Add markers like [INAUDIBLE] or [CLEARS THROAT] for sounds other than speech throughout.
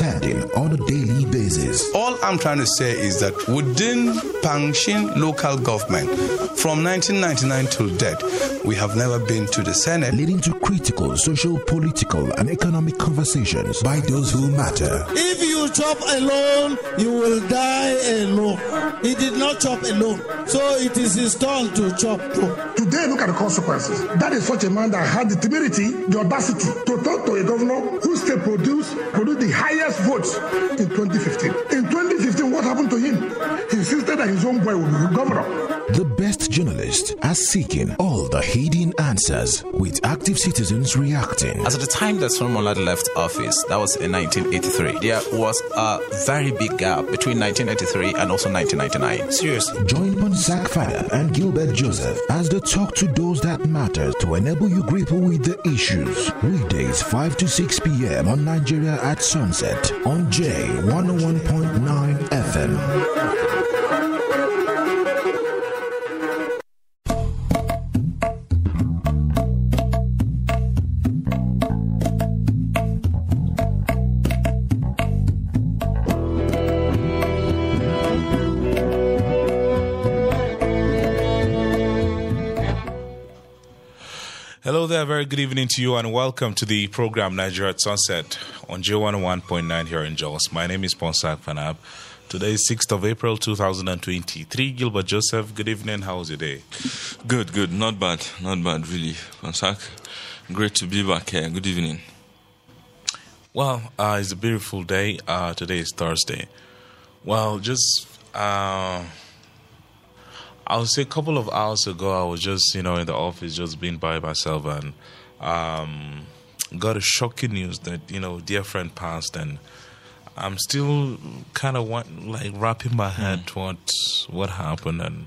understanding on a daily basis. All I'm trying to say is that within Pankshin local government, from 1999 till date, we have never been to the Senate. Leading to critical, social, political, and economic conversations by those who matter. If you chop alone, you will die alone. He did not chop alone, so it is his turn to chop too. Today, look at the consequences. That is such a man that had the temerity, the audacity to talk to a governor who still produced, produced the highest votes in 2015. In 2015, what happened to him? He insisted that his own boy would be governor. The best journalists are seeking all the hidden answers with active citizens reacting. As at the time that Solomon left office, that was in 1983, there was a very big gap between 1983 and also 1999. Seriously. Join Bonsack Fada and Gilbert Joseph as they talk to those that matter to enable you grapple with the issues. Weekdays 5 to 6 p.m. on Nigeria at sunset on J101.9 FM. Hello there, very good evening to you, and welcome to the program Nigeria at Sunset on J101.9 here in Jos. My name is Ponsak Fanap. Today is 6th of April 2023. Gilbert Joseph, good evening. How was your day? Good, good. Not bad. Not bad, really. Ponsak, great to be back here. Good evening. Well, uh, it's a beautiful day. Uh, today is Thursday. Well, just. Uh, I would say a couple of hours ago, I was just, you know, in the office, just being by myself, and um, got a shocking news that, you know, dear friend passed, and I'm still kind of want, like wrapping my head mm. what what happened, and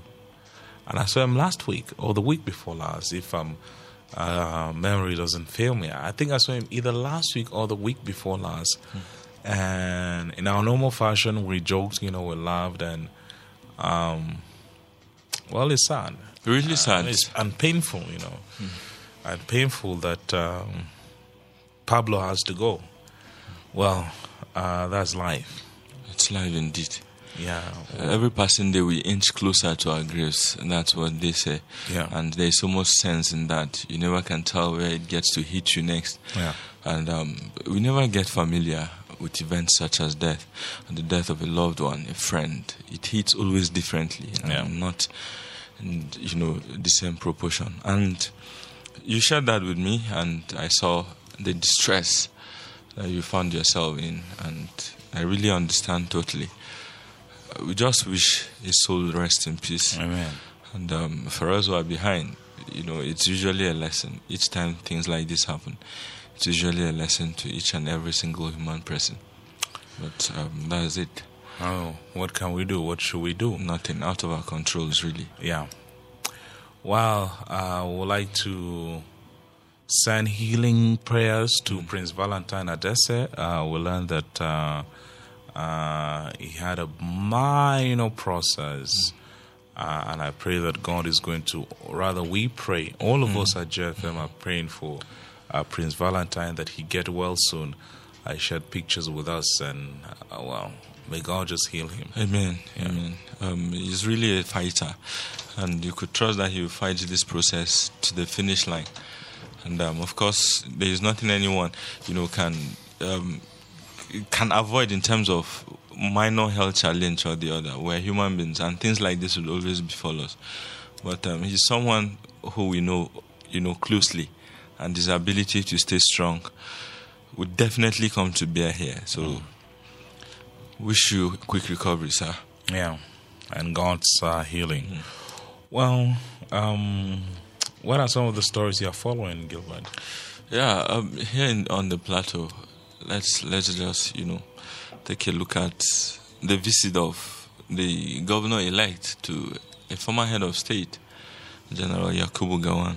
and I saw him last week or the week before last, if um, uh, memory doesn't fail me. I think I saw him either last week or the week before last, mm. and in our normal fashion, we joked, you know, we laughed, and um, well, it's sad. Really sad. Uh, it's, and painful, you know. Mm. And painful that um, Pablo has to go. Well, uh, that's life. It's life indeed. Yeah. Uh, every passing day we inch closer to our graves, and that's what they say. Yeah. And there's so much sense in that. You never can tell where it gets to hit you next. Yeah. And um, we never get familiar with events such as death, and the death of a loved one, a friend. It hits always differently, yeah. not in you know the same proportion. And you shared that with me, and I saw the distress that you found yourself in, and I really understand totally. We just wish his soul rest in peace. Amen. And um, for us who are behind, you know, it's usually a lesson. Each time things like this happen, it's usually a lesson to each and every single human person. But um, that's it. Oh, what can we do? What should we do? Nothing out of our controls, really. Yeah. Well, I uh, would like to send healing prayers to. Prince Valentine Adese. Uh, we learned that uh, uh, he had a minor process. Mm. and I pray that God is going to, rather, we pray, all of mm. us at JFM are praying for uh, Prince Valentine that he get well soon. I shared pictures with us, and uh, well, may God just heal him. Amen. Yeah. Amen. Um, he's really a fighter, and you could trust that he will fight this process to the finish line. And um, of course, there is nothing anyone you know can um, can avoid in terms of minor health challenge or the other. We're human beings, and things like this will always befall us. But um, he's someone who we know, you know, closely, and his ability to stay strong would definitely come to bear here. So, mm. wish you quick recovery, sir. Yeah, and God's uh, healing. Mm. Well, um, what are some of the stories you are following, Gilbert? Yeah, um, here in, on the plateau, let's let's just you know take a look at the visit of the governor-elect to a former head of state, General Yakubu Gowon,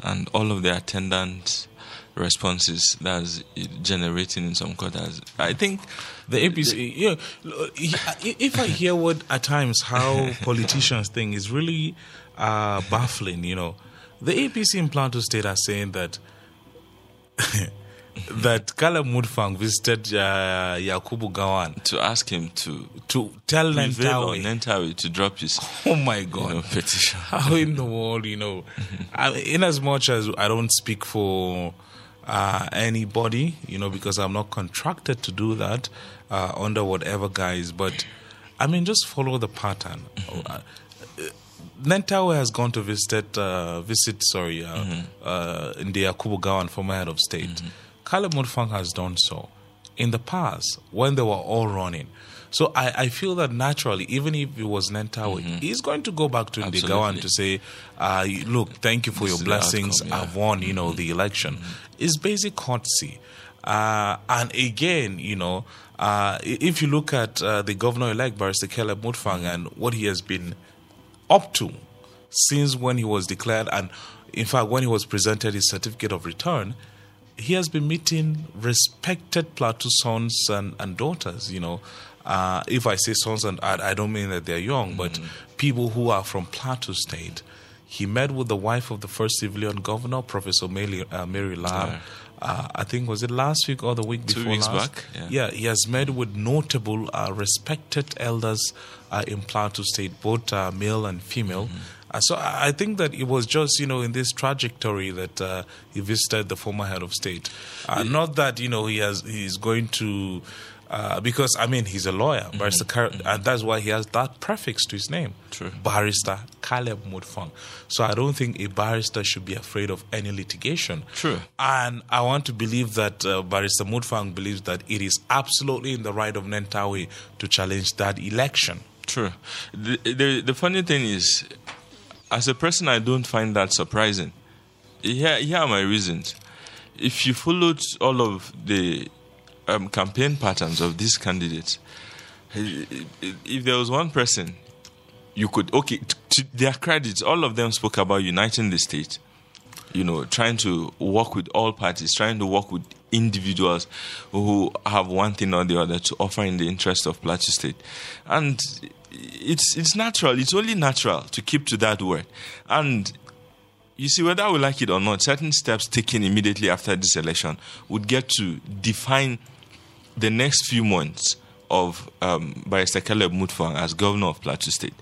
and all of the attendant responses that's generating in some quarters. I think the APC. Yeah, if I hear what at times how [LAUGHS] politicians think is really uh, baffling. You know, the APC in Plateau State are saying that [LAUGHS] that Caleb Mutfwang visited uh, Yakubu Gowon to ask him to to tell Nentawe. Nentawe to drop his [LAUGHS] Oh my you God. know, petition. [LAUGHS] How in the world, you know? I, in as much as I don't speak for uh, anybody, you know, because I'm not contracted to do that uh, under whatever guise, but I mean, just follow the pattern. Uh, Nentawe has gone to visit, uh, visit sorry, uh, uh, in the Yakubu Gowon, former head of state. Caleb Mutfwang has done so in the past when they were all running. So I, I feel that naturally, even if it was Nentawe, he's going to go back to Absolutely. Ndigawan to say, uh, look, thank you for This your blessings. outcome, yeah. I've won, you know, the election. It's basic courtesy. Uh, and again, you know, uh, if you look at uh, the governor-elect, Barrister Caleb Mutfwang, and what he has been up to since when he was declared, and in fact, when he was presented his certificate of return, he has been meeting respected plateau sons and, and daughters. You know, uh, if I say sons and I, I don't mean that they're young, but people who are from Plateau State. He met with the wife of the first civilian governor, Professor Mary, uh, Mary Lar. Uh, I think was it last week or the week Two before weeks last? back, yeah. yeah, he has met with notable, uh, respected elders uh, in Plateau State, both uh, male and female. Uh, so I think that it was just, you know, in this trajectory that uh, he visited the former head of state. Uh, Not that, you know, he has he's going to, uh, because, I mean, he's a lawyer, Barrister Car- and that's why he has that prefix to his name. True. Barrister Caleb Mutfwang. So I don't think a barrister should be afraid of any litigation. True. And I want to believe that uh, Barrister Mutfwang believes that it is absolutely in the right of Nentawe to challenge that election. True. The, the the funny thing is, as a person, I don't find that surprising. Here, here are my reasons. If you followed all of the um, campaign patterns of these candidates, if there was one person you could okay to their credits, all of them spoke about uniting the state. You know, trying to work with all parties, trying to work with individuals who have one thing or the other to offer in the interest of Plateau State, and it's it's natural. It's only natural to keep to that word, and you see, whether we like it or not, certain steps taken immediately after this election would get to define the next few months of um, Barrister Caleb Mutfwang as governor of Plateau State.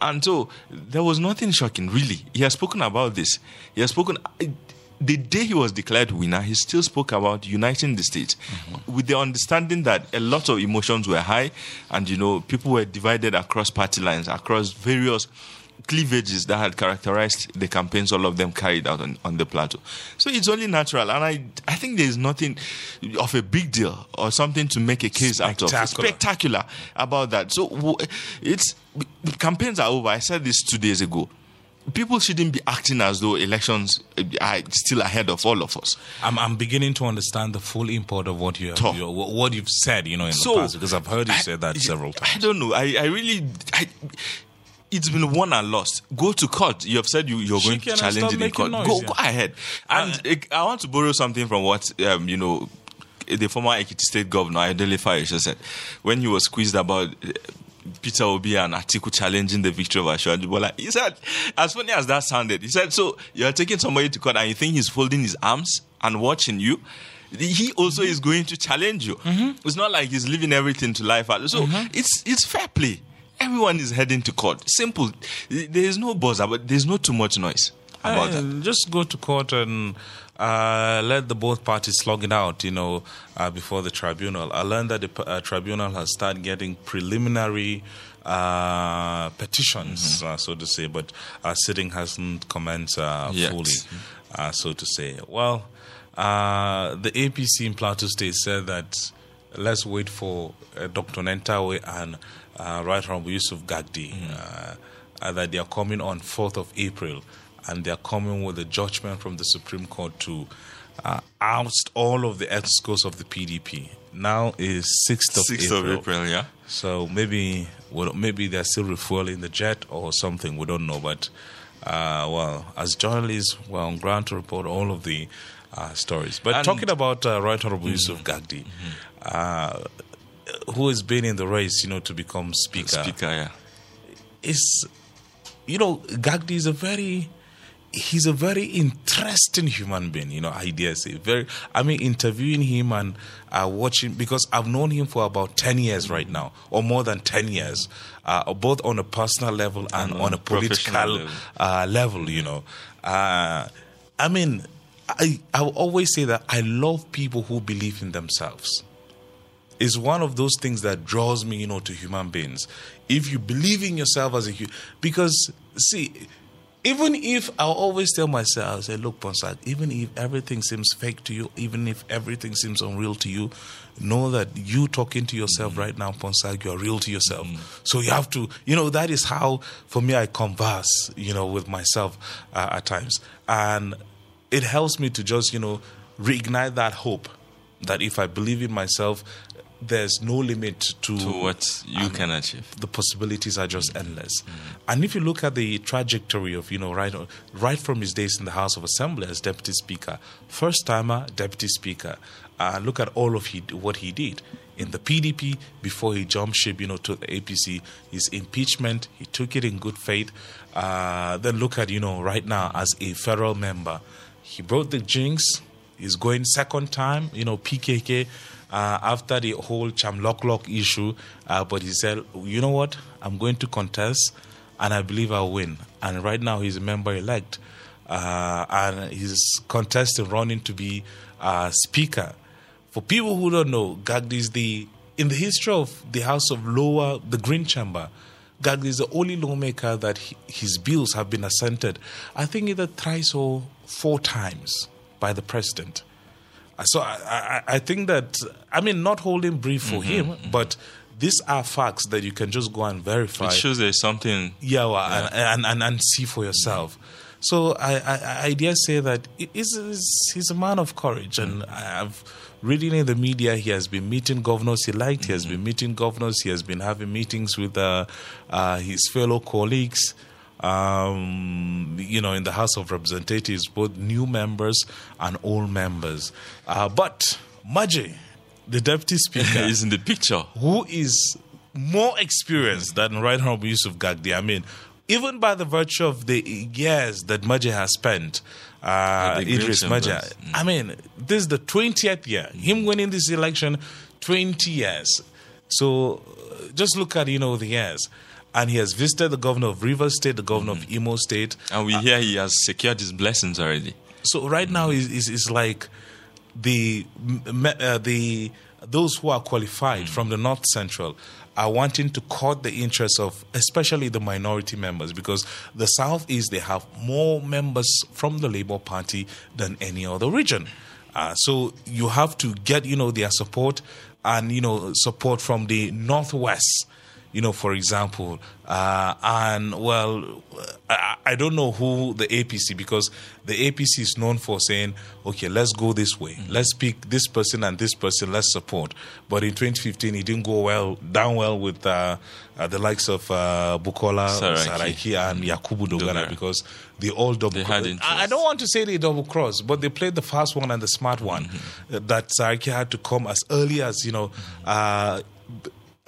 And so there was nothing shocking, really. He has spoken about this. He has spoken. The day he was declared winner, he still spoke about uniting the state with the understanding that a lot of emotions were high and, you know, people were divided across party lines, across various cleavages that had characterized the campaigns all of them carried out on, on the plateau. So it's only natural. And I, I think there's nothing of a big deal or something to make a case out of. Spectacular. About that. So it's campaigns are over. I said this two days ago. People shouldn't be acting as though elections are still ahead of all of us. I'm, I'm beginning to understand the full import of what you have, your, what you've said, you know, in So, the past, because I've heard you I- say that several times. I don't know. I, I really. I, it's been won and lost. Go to court. You have said you, you're going to challenge it in court. noise, go, yeah. go ahead. And eh, I want to borrow something from what um, you know the former Ekiti State Governor Ayodele Fayose said when he was squeezed about eh, Peter Obi and Atiku challenging the victory of Bola. He said, as funny as that sounded, he said, so you're taking somebody to court and you think he's folding his arms and watching you. He also is going to challenge you. It's not like he's leaving everything to life. So it's it's fair play. Everyone is heading to court. Simple. There is no buzz about. There's not too much noise about that. Just go to court and uh, let the both parties slog it out, you know, uh, before the tribunal. I learned that the uh, tribunal has started getting preliminary uh, petitions, Mm-hmm. uh, so to say, but uh, sitting hasn't commenced uh, fully, uh, so to say. Well, uh, the APC in Plateau State said that let's wait for uh, Dr. Nentawe and uh, Right Honorable Yusuf Gagdi, uh, uh, that they are coming on 4th of April, and they are coming with a judgment from the Supreme Court to uh, oust all of the exco's of the PDP. Now is 6th of 6th April. of April, yeah. So maybe well, maybe they're still refueling the jet or something. We don't know. But uh, well, as journalists, we're on ground to report all of the uh, stories. But And- talking about uh, Right Honorable Yusuf Gagdi, uh, who has been in the race, you know, to become speaker, Speaker, yeah. is you know Gagdi is a very he's a very interesting human being, you know, I dare say. Very, I mean, interviewing him and uh, watching, because I've known him for about 10 years right now, or more than 10 years, uh, both on a personal level and, And on a political level. uh, level, you know. Uh, I mean, I, I will always say that I love people who believe in themselves is one of those things that draws me, you know, to human beings. If you believe in yourself as a human, because see, even if I'll always tell myself, I'll say, look, Ponsat, even if everything seems fake to you, even if everything seems unreal to you, know that you talking to yourself right now, Ponsat, you're real to yourself. So you have to, you know, that is how, for me, I converse, you know, with myself uh, at times. And it helps me to just, you know, reignite that hope that if I believe in myself, there's no limit to, To what you um, can achieve. the possibilities are just endless. And if you look at the trajectory of, you know, right, right from his days in the House of Assembly as Deputy Speaker, first timer, Deputy Speaker, uh, look at all of he, what he did. In the PDP, before he jumped ship, you know, to the APC, his impeachment, he took it in good faith. Uh, then look at, you know, right now as a federal member, he broke the jinx. He's going second time, you know, PKK uh, after the whole Chamlock lock issue. Uh, but he said, you know what? I'm going to contest and I believe I'll win. And right now he's a member elect. Uh, and he's contesting, running to be uh, speaker. For people who don't know, Gagdi is the, in the history of the House of Lower, the Green Chamber, Gagdi is the only lawmaker that he, his bills have been assented, I think either thrice or four times by the president. So I, I, I think that I mean not holding brief for Mm-hmm, him, but these are facts that you can just go and verify. It shows there's something. yeah, well, And, and, and and see for yourself. So I, I, I dare say that he's, he's, a man of courage, and I've reading in the media he has been meeting governors he liked. He has been meeting governors. He has been having meetings with uh, uh, his fellow colleagues. Um, you know, in the House of Representatives, both new members and old members. Uh, but Maji, the deputy speaker, [LAUGHS] is in the picture. who is more experienced than Right Honorable Yusuf Gagdi. I mean, even by the virtue of the years that Maji has spent, uh, At the Green Idris Maje, Chambers. I mean, this is the 20th year. Him winning this election, 20 years. So just look at, you know, the years. And he has visited the governor of Rivers State, the governor of Imo State, And we hear he has secured his blessings already. so right now is is, is like the uh, the those who are qualified from the North Central are wanting to court the interests of especially the minority members because the South Southeast they have more members from the Labour Party than any other region. Uh, so you have to get you know their support and you know support from the Northwest you know, for example, uh, and well, I, I don't know who the APC because the APC is known for saying, okay, let's go this way, let's pick this person and this person, let's support. But in 2015, it didn't go well, down well with uh, uh, the likes of uh, Bukola Saraki. Saraki and Yakubu Dogara because they all double. They had I, I don't want to say they double cross, but they played the fast one and the smart one. Mm-hmm. uh, That Saraki had to come as early as you know.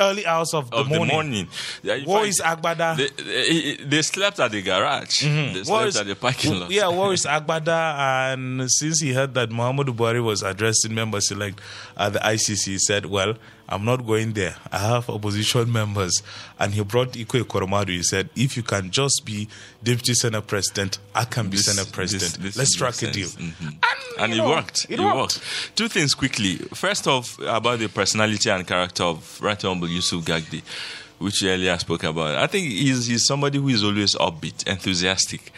Early hours of the morning. the morning. Yeah, in What fact, is Agbada? They, they, slept at the garage. Mm-hmm. They slept is- at the parking lot. Yeah, where is [LAUGHS] Agbada, and since he heard that Muhammadu Buhari was addressing members elect at the ICC, he said, "Well, I'm not going there. I have opposition [LAUGHS] members." And he brought Ike Ekweremadu. He said, "If you can just be deputy senate president, I can be This- senate president. this- this Let's strike a deal." Mhm. And, And it know, worked. It, It, worked. worked. Two things quickly. First off, about the personality and character of Right Honorable Yusuf Gagdi, which you earlier spoke about. I think he's, he's somebody who is always upbeat, enthusiastic.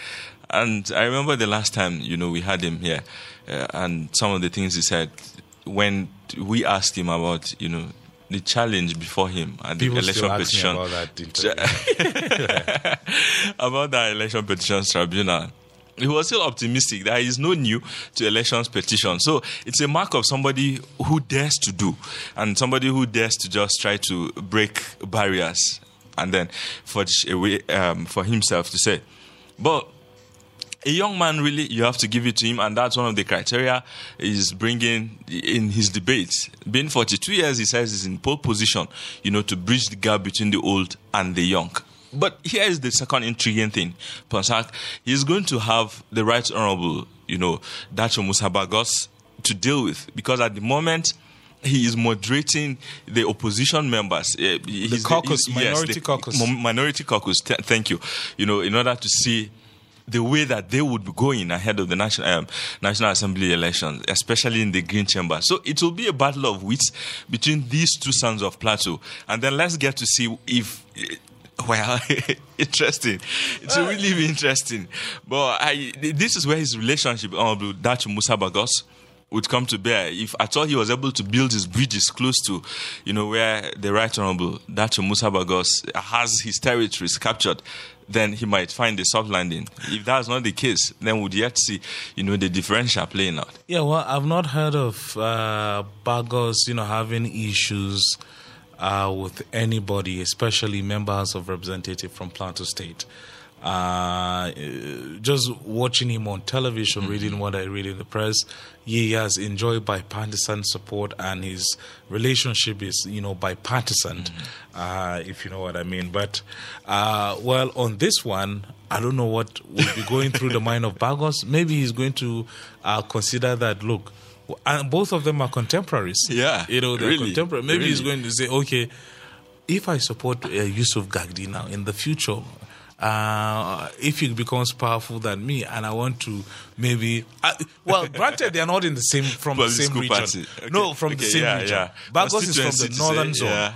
And I remember the last time, you know, we had him here, uh, and some of the things he said when we asked him about, you know, the challenge before him at the People election still ask me petition about that [LAUGHS] [LAUGHS] about the election petitions tribunal. He was still optimistic that is no new to elections petition. So it's a mark of somebody who dares to do and somebody who dares to just try to break barriers and then forge a way um, for himself to say. But a young man really you have to give it to him and that's one of the criteria he's bringing in his debates being 42 years he says he's in pole position you know to bridge the gap between the old and the young but here is the second intriguing thing, Ponsak. He's going to have the right honorable, you know, Dachung Musa Bagos to deal with because at the moment he is moderating the opposition members. Uh, the caucus, the, yes, minority the caucus. Minority caucus. Th- thank you. You know, in order to see the way that they would be going ahead of the national um, national assembly elections, especially in the green chamber. So it will be a battle of wits between these two sons of Plateau, and then let's get to see if. [LAUGHS] Well, [LAUGHS] interesting. It will really be interesting. But I, this is where his relationship, Honorable Dachung Musa Bagos, would come to bear if at all he was able to build his bridges close to, you know, where the Right Honorable Dachung Musa Bagos has his territories captured, then he might find a soft landing. If that's not the case, then we'd yet see, you know, the differential playing out. Yeah, well, I've not heard of uh, Bagos, you know, having issues uh, with anybody, especially members of representative from Plateau State uh, just watching him on television, mm-hmm. reading what I read in the press, he has enjoyed bipartisan support, and his relationship is, you know, bipartisan, mm-hmm. uh, if you know what I mean. But, uh, well, on this one, I don't know what will be going through the mind of Bagos. Maybe he's going to uh, consider that, look, and both of them are contemporaries. Yeah. You know, they're really, contemporary. Maybe really. he's going to say, okay, if I support uh, Yusuf Gagdi now in the future, uh, if he becomes powerful than me, and I want to maybe, uh, well, granted they are not in the same from the same region. Okay. No, from okay, the same yeah, region. Yeah. Bagos is from the northern say, zone. Yeah.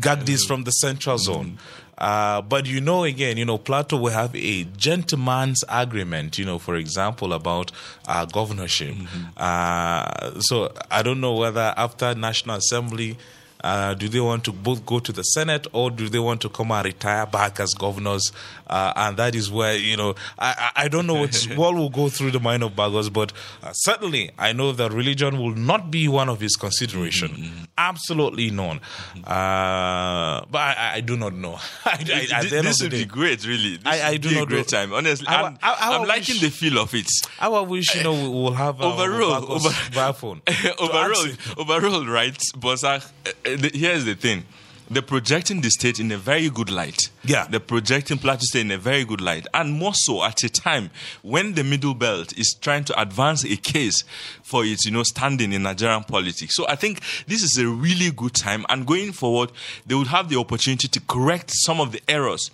Gagdi is from the central zone. Uh, but you know, again, you know, Plateau will have a gentleman's agreement, you know, for example, about uh, governorship. Mm-hmm. Uh, so I don't know whether after National Assembly, uh, do they want to both go to the Senate or do they want to come and retire back as governors? Uh, and that is where, you know, I, I don't know what, [LAUGHS] what will go through the mind of Bagos, but uh, certainly I know that religion will not be one of his consideration. Mm-hmm. Absolutely none. Uh, but I, I, do not know. [LAUGHS] I, I, this would be great, really. This I, do be not a great know. time. Honestly, I'm, I'm liking the feel of it. I wish, you know, we will have uh, overall, over, phone. [LAUGHS] overall, overall, right? Bosak, the, here's the thing they're projecting the state in a very good light. Yeah. They're projecting Plateau State in a very good light. And more so at a time when the Middle Belt is trying to advance a case for its, you know, standing in Nigerian politics. So I think this is a really good time. And going forward, they would have the opportunity to correct some of the errors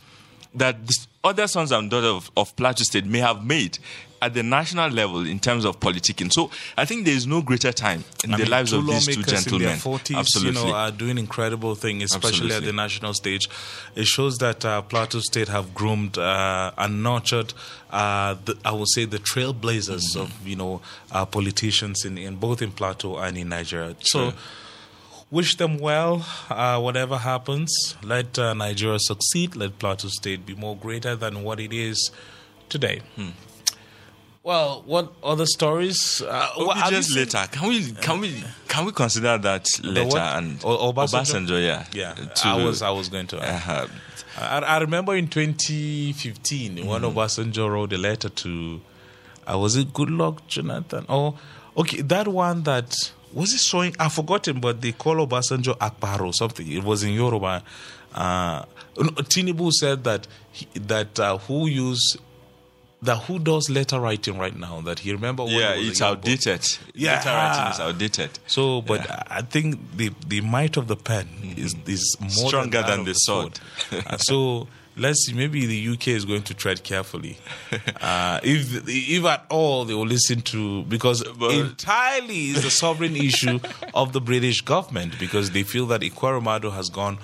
that the other sons and daughters of, of Plateau State may have made at the national level in terms of politicking. So I think there is no greater time in I the mean, lives of these two gentlemen. In their 40s, Absolutely. you know, are doing incredible things, especially Absolutely. at the national stage. It shows that uh, Plateau State have groomed uh, and nurtured, uh, the, I would say, the trailblazers Mm-hmm. of you know uh, politicians in, in both in Plateau and in Nigeria. So. Wish them well, uh, whatever happens. Let uh, Nigeria succeed. Let Plateau State be more greater than what it is today. Hmm. Well, what other stories? Uh, what- just seen- later. Can we can we can we consider that later and O- Obasanjo? Obasanjo, yeah, Yeah, to- I was I was going to. uh, I, I remember in 2015 when Mm-hmm. Obasanjo wrote a letter to, uh, was it Goodluck Jonathan? Oh, okay, that one that was it showing? I've forgotten, but they call Obasanjo Akbar or something. It was in Yoruba. Uh, no, Tinubu said that he, that uh, who use that who does letter writing right now that he remember when yeah, he was a it's outdated. Yeah. Letter writing is outdated. So, but I think the the might of the pen is is more Mm-hmm. Stronger than, than of the sword. Uh, so let's see. Maybe the UK is going to tread carefully, [LAUGHS] uh, if if at all they will listen to because But- entirely is the sovereign issue of the British government because they feel that Ekweremadu has gone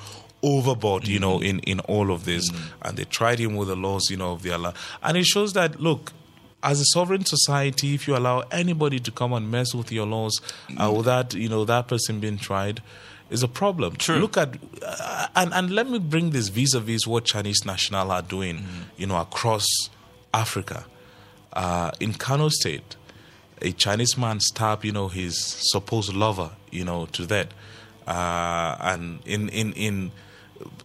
overboard, you know, in, in all of this, and they tried him with the laws, you know, of their land, and it shows that look. As a sovereign society, if you allow anybody to come and mess with your laws uh, without, you know, that person being tried, is a problem. True. Look at uh, and and let me bring this vis-a-vis what Chinese national are doing, you know, across Africa. Uh, in Kano State, a Chinese man stabbed, you know, his supposed lover, you know, to that, uh, and in in in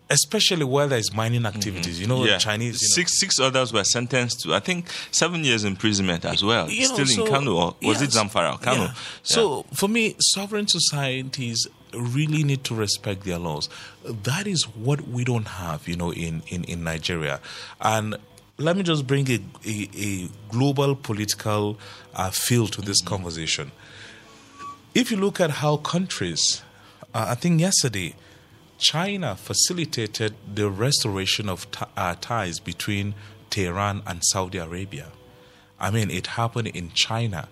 especially where there is mining activities, you know, Mm-hmm. yeah, Chinese. You know, six six others were sentenced to I think seven years imprisonment as well. You know, Still so- in Kano or was it. Zamfara? Kano. Yeah. So for me, sovereign societies really need to respect their laws. That is what we don't have, you know, in, in, in Nigeria. And let me just bring a, a, a global political uh, feel to this conversation. If you look at how countries, uh, I think yesterday, China facilitated the restoration of t- uh, ties between Tehran and Saudi Arabia. I mean, it happened in China.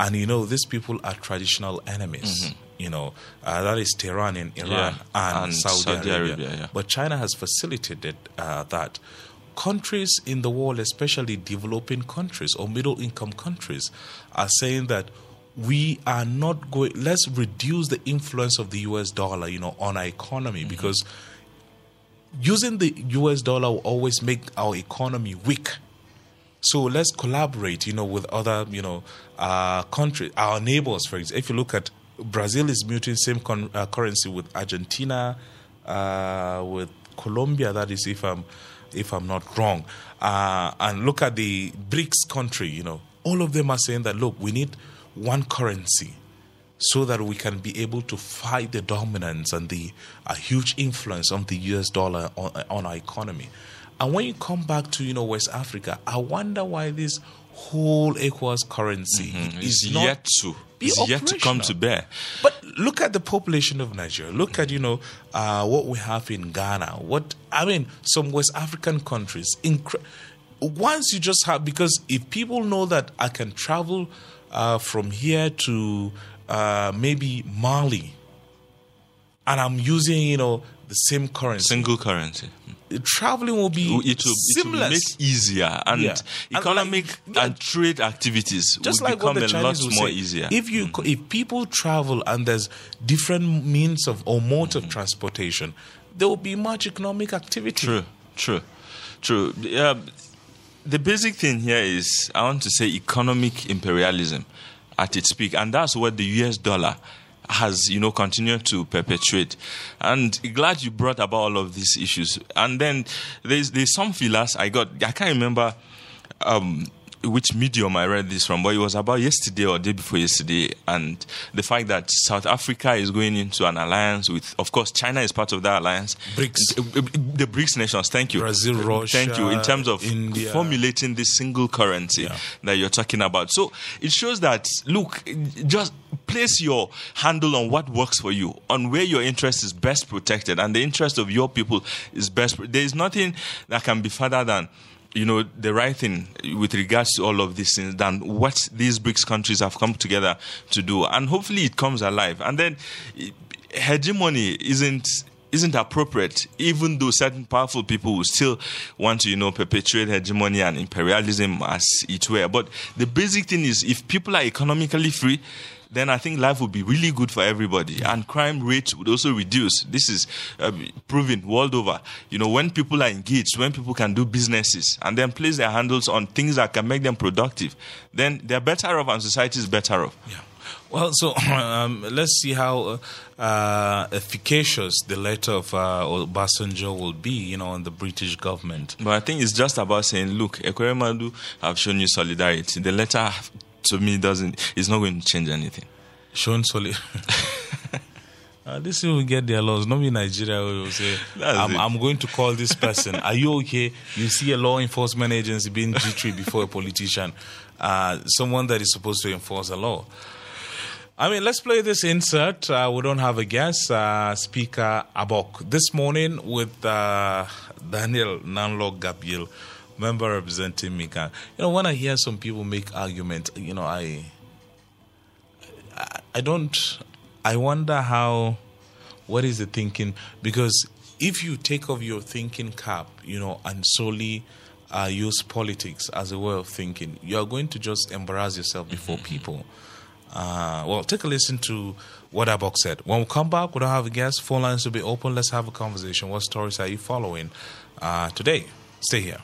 And you know, these people are traditional enemies. You know, uh, that is Tehran in Iran Yeah, and, and Saudi, Saudi Arabia. Arabia, yeah. But China has facilitated uh, that. Countries in the world, especially developing countries or middle income countries, are saying that we are not going, let's reduce the influence of the US dollar, you know, on our economy Mm-hmm. because using the US dollar will always make our economy weak. So let's collaborate, you know, with other, you know, uh, countries, our neighbors. For example, if you look at Brazil is muting same con- uh, currency with Argentina, uh, with Colombia. That is, if I'm if I'm not wrong. Uh, and look at the BRICS country. You know, all of them are saying that look, we need one currency so that we can be able to fight the dominance and the uh, huge influence of the US dollar on, on our economy. And when you come back to you know West Africa, I wonder why this whole ECOWAS currency It's is not yet to be it's yet to come to bear. But look at the population of Nigeria. Look at you know uh, what we have in Ghana. What I mean, some West African countries. Incre- once you just have because if people know that I can travel uh, from here to uh, maybe Mali, and I'm using you know the same currency, Single currency. traveling will be It will, it will seamless. make easier and Yeah. And economic like- and trade activities just will like become a lot Chinese will more say, easier. If you if people travel and there's different means of or mode Mm-hmm. of transportation, there will be much economic activity. True, true, true. Yeah, the basic thing here is I want to say economic imperialism at its peak, and that's what the US dollar has, you know, continued to perpetuate. And glad you brought about all of these issues. And then there's there's some feelers I got. I can't remember. Um, which medium I read this from, but it was about yesterday or day before yesterday, and the fact that South Africa is going into an alliance with, of course, China is part of that alliance. BRICS. the uh, uh, BRICS nations. Thank you, Brazil, uh, Russia, Thank you. In terms of India. formulating this single currency Yeah. that you're talking about, so it shows that look, just place your handle on what works for you, on where your interest is best protected, and the interest of your people is best. There is nothing that can be further than you know the right thing with regards to all of these things than what these BRICS countries have come together to do, and hopefully it comes alive. And then hegemony isn't isn't appropriate, even though certain powerful people will still want to, you know, perpetuate hegemony and imperialism as it were. But the basic thing is, if people are economically free, then I think life would be really good for everybody, and crime rates would also reduce. This is uh, proven world over. You know, when people are engaged, when people can do businesses, and then place their handles on things that can make them productive, then they're better off, and society is better off. Yeah. Well, so [CLEARS THROAT] um, let's see how uh, uh, efficacious the letter of uh, Obasanjo will be, you know, on the British government. But I think it's just about saying, look, Ekweremadu have shown you solidarity. The letter to me doesn't it's not going to change anything. Shown solid. [LAUGHS] Uh, this will get their laws. Not be Nigeria will say, I'm. I'm going to call this person. Are you okay? You see a law enforcement agency being G3 before a politician, uh, someone that is supposed to enforce a law. I mean, let's play this insert. Uh, we don't have a guest, uh, Speaker Abok. This morning with uh, Daniel Nanlok Gabriel, member representing Mika. You know, when I hear some people make arguments, you know, I, I, I don't. I wonder how. What is the thinking? Because if you take off your thinking cap, you know, and solely uh, use politics as a way of thinking, you are going to just embarrass yourself before people. Uh, well, take a listen to what Abok said. When we come back, we don't have a guest. Phone lines will be open. Let's have a conversation. What stories are you following uh, today? Stay here.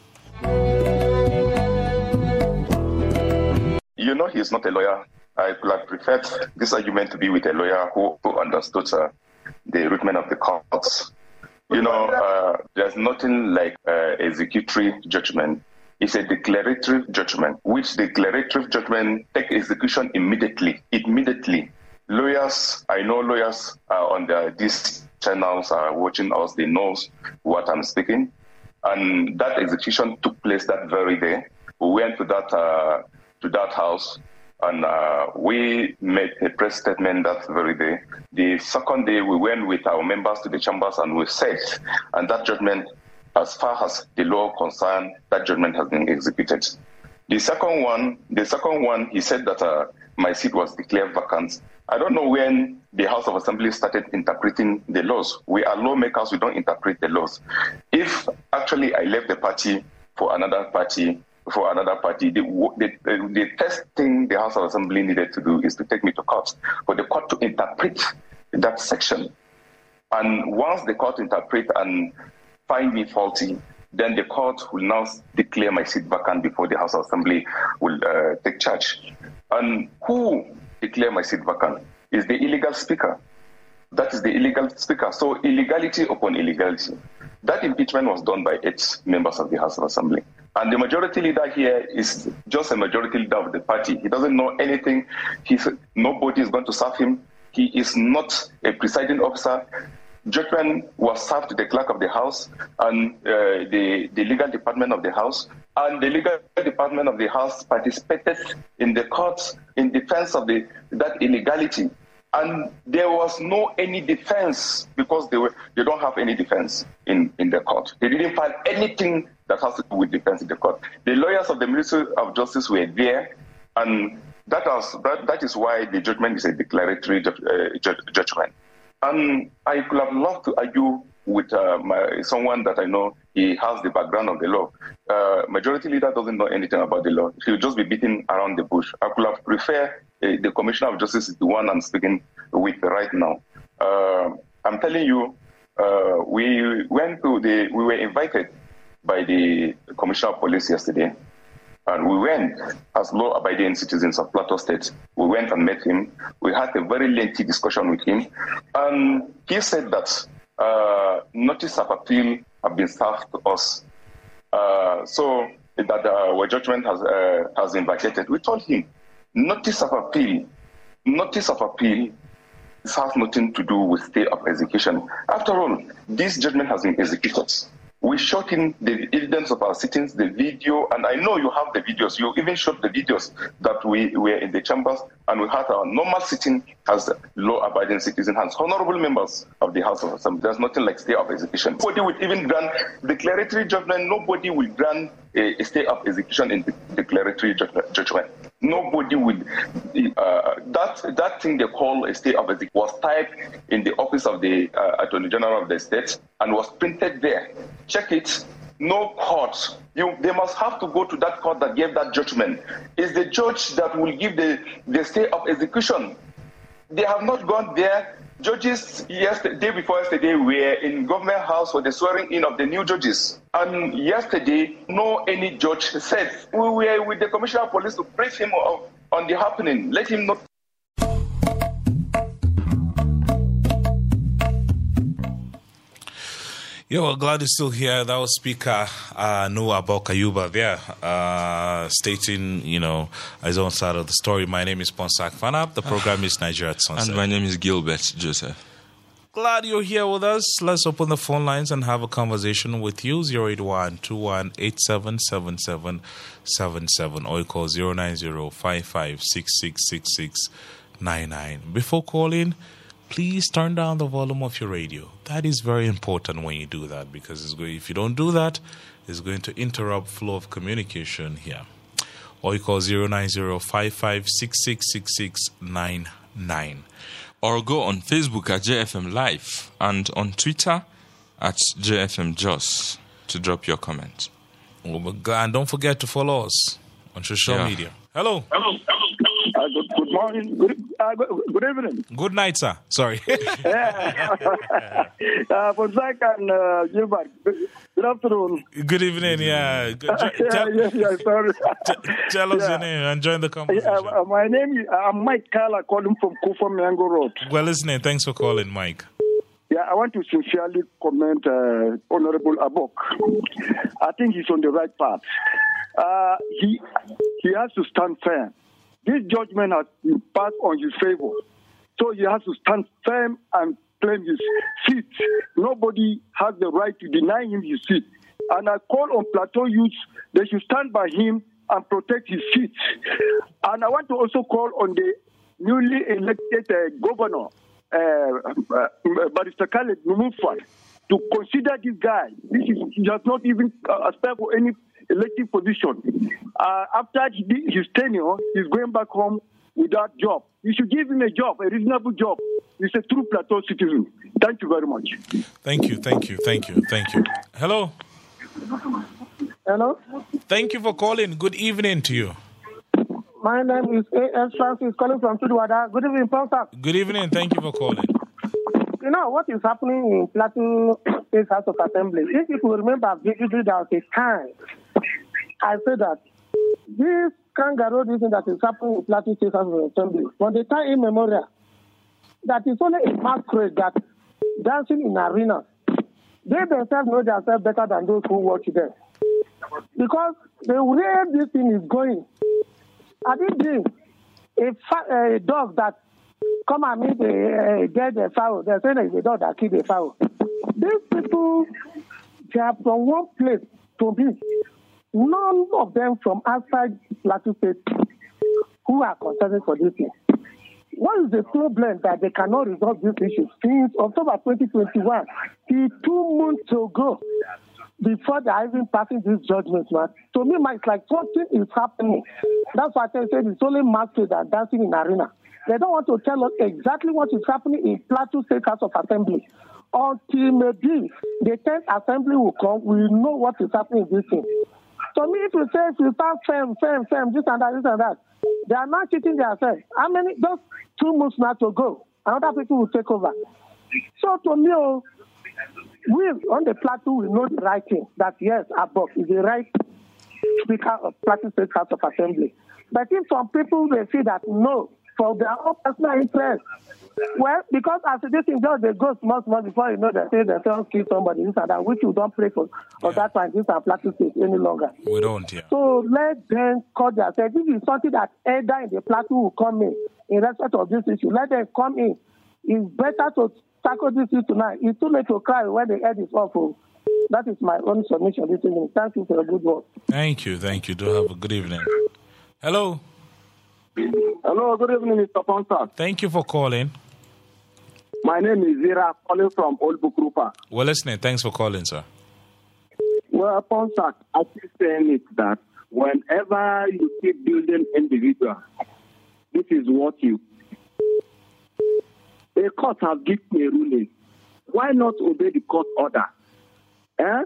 You know, he's not a lawyer. I would have preferred this argument to be with a lawyer who, who understood uh, the routement of the courts. You know, uh, there's nothing like uh, executory judgment. It's a declaratory judgment, which declaratory judgment take execution immediately. Immediately. lawyers, I know lawyers are on the, these channels are watching us. They know what I'm speaking. And that execution took place that very day. We went to that uh, to that house and uh, we made a press statement that very day. The second day, we went with our members to the chambers and we said, and that judgment, as far as the law concerned, that judgment has been executed. The second one, the second one, he said that uh, my seat was declared vacant. I don't know when the House of Assembly started interpreting the laws. We are lawmakers, we don't interpret the laws. If actually I left the party for another party, for another party, the, the, the first thing the House of Assembly needed to do is to take me to court, for the court to interpret that section. And once the court interpret and find me faulty, then the court will now declare my seat vacant before the House of Assembly will uh, take charge. And who declare my seat vacant is the illegal speaker. That is the illegal speaker. So illegality upon illegality. That impeachment was done by eight members of the House of Assembly. And the majority leader here is just a majority leader of the party. He doesn't know anything. He's, nobody is going to serve him. He is not a presiding officer. Judgment was served to the clerk of the House and uh, the, the legal department of the House. And the legal department of the House participated in the courts in defense of the, that illegality. And there was no any defense because they were they don't have any defense in, in the court. They didn't file anything that has to do with defense in the court. The lawyers of the Ministry of Justice were there, and that was that, that is why the judgment is a declaratory uh, ju- judgment. And I could have loved to argue with uh, my, someone that I know he has the background of the law. Uh, majority leader doesn't know anything about the law. He'll just be beating around the bush. I could have preferred uh, the Commissioner of Justice is the one I'm speaking with right now. Uh, I'm telling you, uh, we went to the, we were invited by the Commissioner of Police yesterday. And we went as law abiding citizens of Plateau State. We went and met him. We had a very lengthy discussion with him. And he said that uh, notice of appeal have been served to us. Uh, so that uh, our judgment has, uh, has been vacated. We told him, notice of appeal, notice of appeal has nothing to do with stay of execution. After all, this judgment has been executed. We shot in the evidence of our sittings, the video, and I know you have the videos. You even shot the videos that we were in the chambers and we had our normal sitting as law-abiding citizens, honorable members of the House of Assembly. There's nothing like stay of execution. Nobody would even grant declaratory judgment. Nobody will grant a, stay of execution in the declaratory judgment. Nobody would. Uh, that that thing they call a stay of execution was typed in the office of the uh, Attorney General of the state and was printed there. Check it. No court. You, they must have to go to that court that gave that judgment. It's the judge that will give the, the stay of execution. They have not gone there. Judges yesterday, day before yesterday were in government house for the swearing in of the new judges. And yesterday, no any judge said we were with the commissioner of police to brief him on the happening. Let him know. Yeah, well, glad you're still here. That was Speaker uh, Noah Bokayuba there, uh, stating, you know, his own side of the story. My name is Ponsak Fanap. The program is Nigeria at Sunset. And my name is Gilbert Joseph. Glad you're here with us. Let's open the phone lines and have a conversation with you. 081 or you call 090 Before calling, please turn down the volume of your radio. That is very important when you do that because it's going, if you don't do that, it's going to interrupt flow of communication here. Or you call 090 Or go on Facebook at JFM Live and on Twitter at JFM Jos to drop your comment. Oh, and don't forget to follow us on social Yeah. media. Hello. Hello. Morning. Good, uh, good, evening. Good night, sir. Sorry. [LAUGHS] Yeah. uh, for Zach and uh, Gilbert, good, afternoon. Good evening. Yeah. Good- [LAUGHS] yeah, tell, yeah, yeah, sorry. [LAUGHS] tell us Yeah. your name and join the conversation. Uh, my name is I'm Mike Kala calling from Kufa Mango Road. Well, listening. Thanks for calling, Mike. Yeah, I want to sincerely comment uh, Honorable Abok. I think he's on the right path. Uh, he he has to stand firm. This judgment has been passed on his favor. So he has to stand firm and claim his seat. Nobody has the right to deny him his seat. And I call on Plateau youths, they should stand by him and protect his seat. And I want to also call on the newly elected uh, governor, uh, uh, Barrister Khaled Numufan, to consider this guy. This is, he has not even uh, aspired for any elective position. Uh, after his tenure, he's going back home without job. You should give him a job, a reasonable job. He's a true plateau citizen. Thank you very much. Thank you, thank you, thank you, thank you. Hello. Hello. Thank you for calling. Good evening to you. My name is A.S. Francis calling from Tudun Wada. Good evening, Pastor. Good evening. Thank you for calling. You know what is happening in Plateau State House of Assembly? If you could remember vividly, there was a time I said that this kangaroo thing that is happening in Plateau State House of Assembly, from the time immemorial, that is only a masquerade that dancing in arenas. They themselves know themselves better than those who watch them. Because the way this thing is going, I think a, fa- a dog that come and meet a, a dead fowl, they're saying it's a dog that killed a fowl. These people, they are from one place to be. None of them from outside Plateau State who are concerned for this thing. What is the problem that they cannot resolve this issue since October 2021 till two months ago before they are even passing this judgment, man? To me, man, it's like something is happening. That's why I said it's only masquerade and dancing in arena. They don't want to tell us exactly what is happening in Plateau State House of Assembly. Until maybe the 10th assembly will come, we will know what is happening in this thing. So me, if you say if you start firm, firm, firm, this and that, this and that, they are not cheating themselves. How many? Just two months now to go. Another people will take over. So to me, oh, we on the plateau we know the right thing. That yes, Abok is the right speaker of Plateau State House of Assembly. But if some people they see that no, for their own personal interest, well, because as this thing just they go small, small before you know they say they don't kill somebody, this and that, which you don't pray for, for that time, this are State any longer. We don't, yeah. So let them call themselves. This is something that either in the plateau will come in in respect of this issue. Let them come in. It's better to tackle this issue tonight. It's too late to cry when the head is awful. Oh. That is my own submission this evening. Thank you for a good work. Thank you, thank you. Do have a good evening. Hello. Hello, good evening, Mr. Ponsat. Thank you for calling. My name is Zira, calling from Old Bukrupa. We're listening. Thanks for calling, sir. Well, Ponsat, I keep saying it that whenever you keep building individual, this is what you. A court has given a ruling. Why not obey the court order? Eh?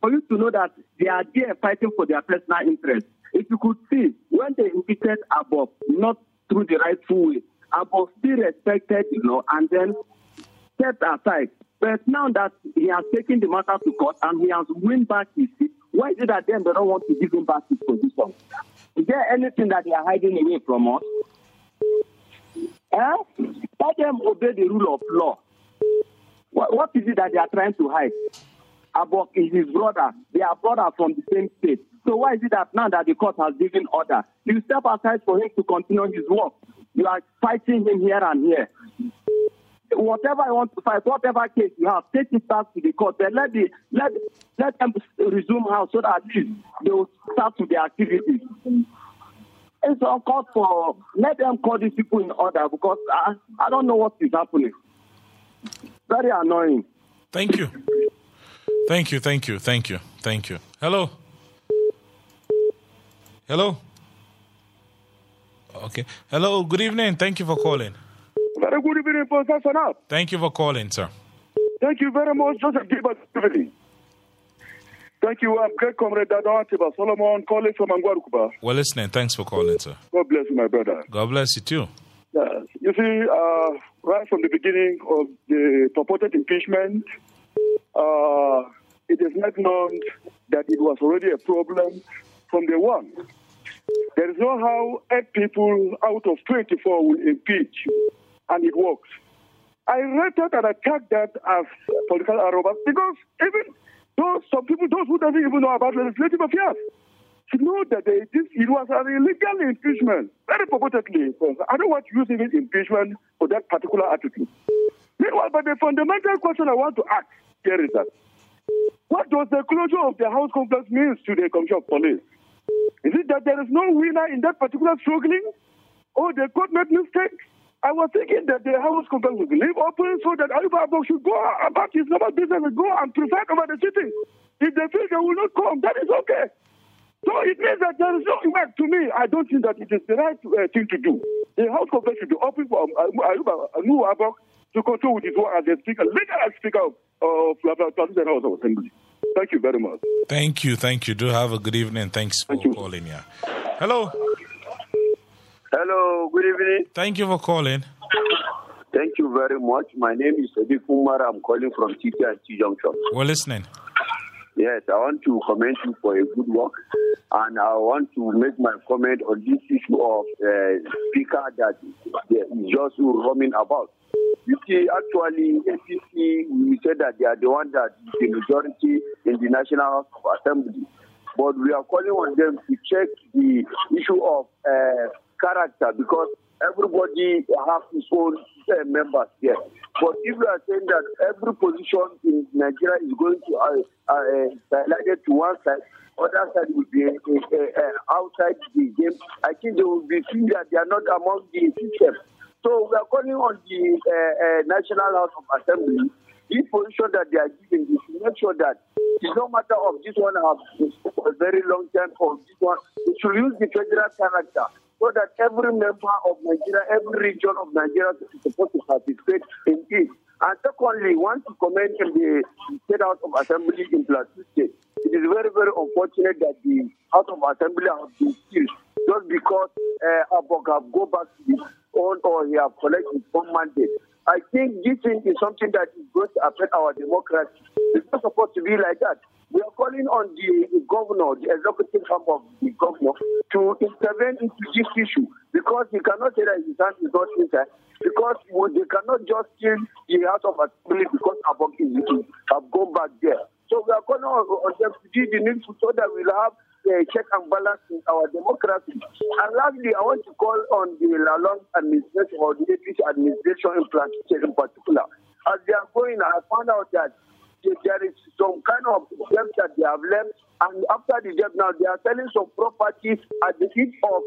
For you to know that they are there fighting for their personal interest. If you could see, when they impeached Abok, not through the rightful way, Abok still respected the law and then stepped aside. But now that he has taken the matter to court and he has won back his seat, why is it that then they don't want to give him back his position? Is there anything that they are hiding away from us? Eh? Let them obey the rule of law. What, is it that they are trying to hide? Abok is his brother. They are brothers from the same state. So why is it that now that the court has given order, you step aside for him to continue his work? You are fighting him here and here. Whatever I want to fight, whatever case you have, take it back to the court. Then let the let let them resume house so that at least they will start with their activities. It's uncalled for. Let them call these people in order because I, I don't know what is happening. Very annoying. Thank you. Thank you, thank you, thank you, thank you. Hello. Hello. Okay. Hello, good evening. Thank you for calling. Very good evening, Professor Thank you for calling, sir. Thank you very much, Joseph Gilbert. Thank you. I'm great comrade Dadon Atiba Solomon calling from Angwarukuba. We're listening. Thanks for calling, sir. God bless you, my brother. God bless you too. Yes. You see, uh, right from the beginning of the purported impeachment, uh, it is not known that it was already a problem from the one. There is no how eight people out of 24 will impeach, and it works. I rated and attacked that as political arrogance because even those some people, those who doesn't even know about legislative affairs, to know that they, this it was an illegal impeachment, very purportedly. I don't want even impeachment for that particular attitude. Meanwhile, but the fundamental question I want to ask here is that what does the closure of the House complex mean to the Commission of Police? Is it that there is no winner in that particular struggling? Or the court made mistake? I was thinking that the House complex would leave open so that Ayuba Abok should go about his normal business and go and preside over the city. If they feel they will not come, that is okay. So it means that there is no work to me. I don't think that it is the right uh, thing to do. The House complex should be open for um, Ayuba Abok to control with his work as the speaker, legal speaker of the House of Assembly. Thank you very much. Thank you, thank you. Do have a good evening. Thanks for Thank calling. Yeah. Hello. Hello, good evening. Thank you for calling. Thank you very much. My name is Sadiq Umar. I'm calling from TT and T Junction. We're listening. Yes, I want to commend you for a good work, and I want to make my comment on this issue of uh, speaker that is just roaming about. You see, actually, APC, we said that they are the one that is the majority in the National Assembly. But we are calling on them to check the issue of uh, character because everybody has his own uh, members here. But if you are saying that every position in Nigeria is going to uh, uh, highlighted to one side, other side will be uh, uh, outside the game, I think they will be seen that they are not among the system. So we are calling on the uh, National House of Assembly, this position that they are giving, is to make sure that it's no matter of this one for a very long time or this one, they should use the federal character so that every member of Nigeria, every region of Nigeria is supposed to participate in it. And secondly, want to commend the State of Assembly in Plateau State. It is very, very unfortunate that the House of Assembly has been killed just because uh, have go back to his own or he have collected his own mandate. I think this thing is something that is going to affect our democracy. It's not supposed to be like that. We are calling on the governor, the executive arm of the governor, to intervene into this issue because he cannot say that his hand is not inside. Because they cannot just kill the House of Assembly because Abok is have gone back there. So we are calling on, on them to do the needful so that we'll have a check and balance in our democracy. And lastly, I want to call on the Lalong administration or the administration in, in particular. As they are going, I found out that there is some kind of debt that they have left. And after the debt now, they are selling some properties at the end of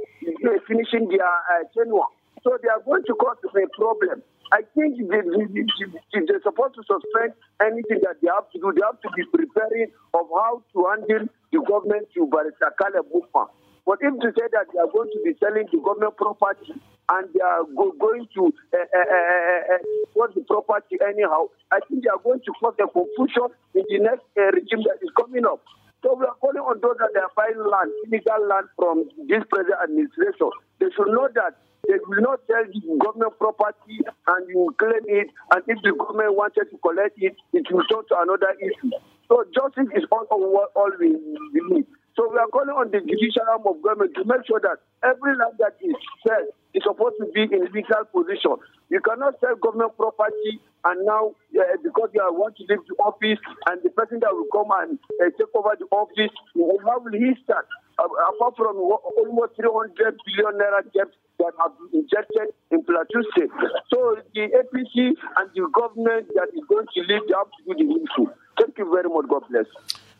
uh, finishing their uh, tenure. So they are going to cause a problem. I think if they, they, they're supposed to suspend anything that they have to do. They have to be preparing of how to handle the government to Barista Mutfwang. But if they say that they are going to be selling the government property and they are go, going to uh, uh, uh, the property anyhow, I think they are going to cause a confusion in the next uh, regime that is coming up. So we are calling on those that are buying land, illegal land from this present administration. They should know that they will not sell government property and you claim it, and if the government wanted to collect it, it will turn to another issue. So justice is all, all, all we need. So we are calling on the judicial arm of government to make sure that every land that is sold is supposed to be in legal position. You cannot sell government property and now uh, because you are want to leave the office and the person that will come and uh, take over the office, how will he start? Uh, apart from almost 300 billion naira debt that have been injected in Plateau State. So the APC and the government that is going to lead, they have to do the needful. Thank you very much. God bless.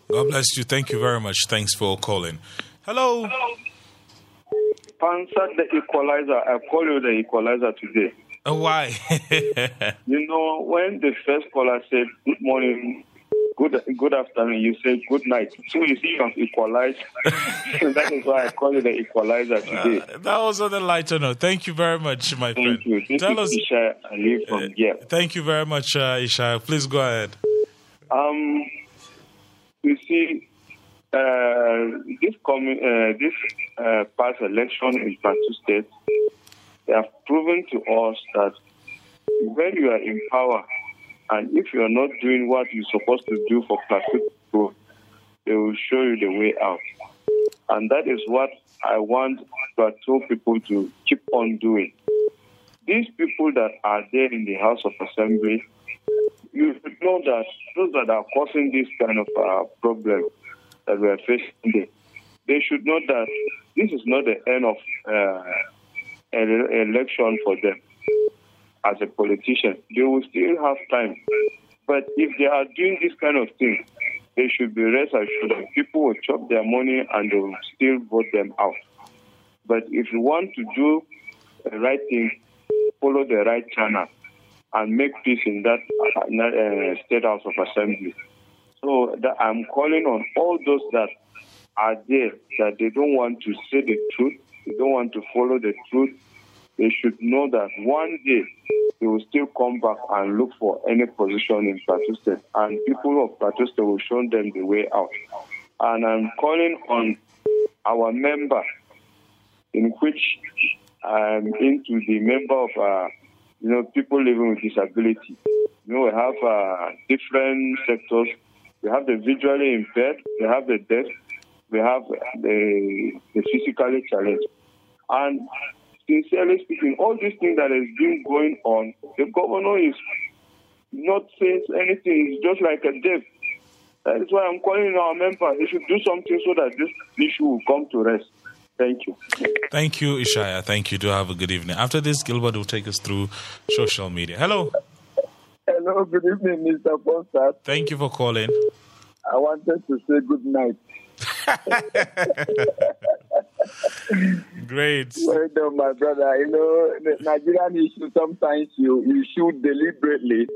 God bless you. Thank you very much. Thanks for calling. Hello. Answer the equalizer. I call you the equalizer today. Uh, why? [LAUGHS] you know, when the first caller said good morning, good good afternoon, you say good night. So you see, you have equalized. [LAUGHS] that is why I call you the equalizer today. Uh, that was on the lighter note. Thank you very much, my Thank friend. you. This Tell us. Isha Ali from here. Thank you very much, uh, Isha. Please go ahead. Um, you see, uh, this coming, uh, this uh, past election in Plateau State, they have proven to us that when you are in power, and if you are not doing what you're supposed to do for Plateau people, they will show you the way out. And that is what I want Plateau people to keep on doing. These people that are there in the House of Assembly, you should know that those that are causing this kind of uh, problem that we are facing today, they should know that this is not the end of uh, an election for them. as a politician, they will still have time. But if they are doing this kind of thing, they should be rest assured that people will chop their money and they will still vote them out. But if you want to do the right thing, follow the right channel and make peace in that uh, state house of assembly. So I'm calling on all those that are there that they don't want to say the truth, they don't want to follow the truth. They should know that one day they will still come back and look for any position in Plateau and people of Plateau will show them the way out. And I'm calling on our member, in which I'm into the member of, uh, you know, people living with disability. You know, we have uh, different sectors. We have the visually impaired, we have the deaf, we have the, the physically challenged. And sincerely speaking, all these things that has been going on, the governor is not saying anything. It's just like a deaf. That is why I'm calling our member. They should do something so that this issue will come to rest. Thank you. Thank you, Ishaya. Thank you. Do have a good evening. After this, Gilbert will take us through social media. Hello. Hello, good evening, Mr. Foster. Thank you for calling. I wanted to say good night. [LAUGHS] Great. Well done, my brother. You know, Nigerian issue, sometimes you, you should deliberately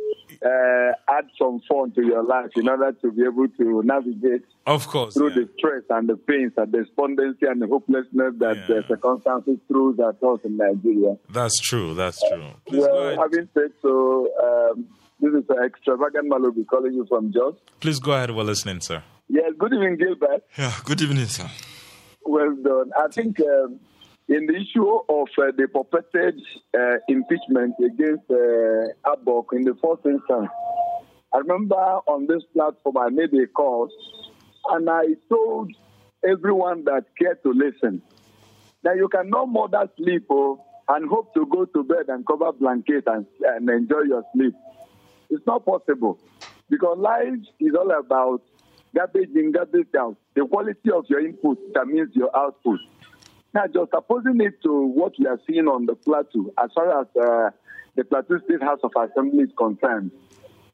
uh, add some fun to your life in order to be able to navigate Of course. through yeah. the stress and the pains and the despondency and the hopelessness that the circumstances throws at us in Nigeria. That's true. That's true. Please go well, ahead. having said so, um, this is an extravagant Malubi calling you from Jos. Please go ahead. We're listening, sir. Yes, good evening, Gilbert. Yeah, good evening, sir. Well done. I think um, in the issue of uh, the purported uh, impeachment against uh, Abok in the first instance, I remember on this platform I made a call and I told everyone that cared to listen that you cannot mother sleep oh, and hope to go to bed and cover blanket and, and enjoy your sleep. It's not possible because life is all about garbage in, garbage out. The quality of your input determines your output. Now, just opposing it to what we are seeing on the plateau, as far as uh, the Plateau State House of Assembly is concerned,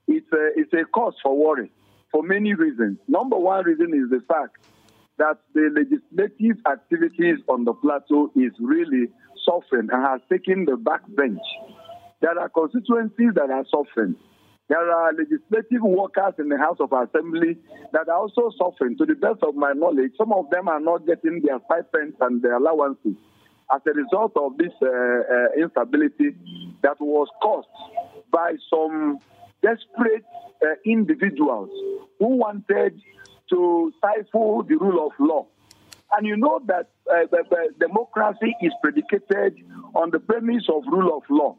it's a, it's a cause for worry for many reasons. Number one reason is the fact that the legislative activities on the plateau is really suffering and has taken the back bench. There are constituencies that are suffering. There are legislative workers in the House of Assembly that are also suffering. To the best of my knowledge, some of them are not getting their stipends and their allowances as a result of this uh, uh, instability that was caused by some desperate uh, individuals who wanted to stifle the rule of law. And you know that uh, democracy is predicated on the premise of rule of law.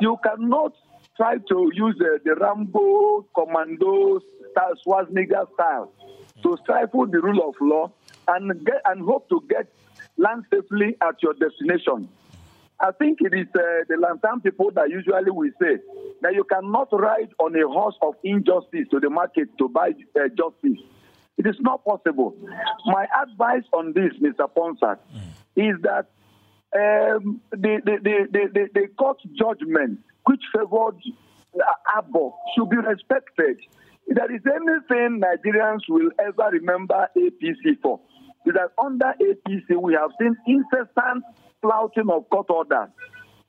You cannot try to use uh, the Rambo commando style, Schwarzenegger style to stifle the rule of law and get and hope to get land safely at your destination. I think it is uh, the Lantan people that usually will say that you cannot ride on a horse of injustice to the market to buy uh, justice. It is not possible. My advice on this, Mr. Ponsat, is that um, the, the, the, the, the, court judgment which favored Abo should be respected. If there is anything Nigerians will ever remember APC for, is that under APC we have seen incessant flouting of court orders.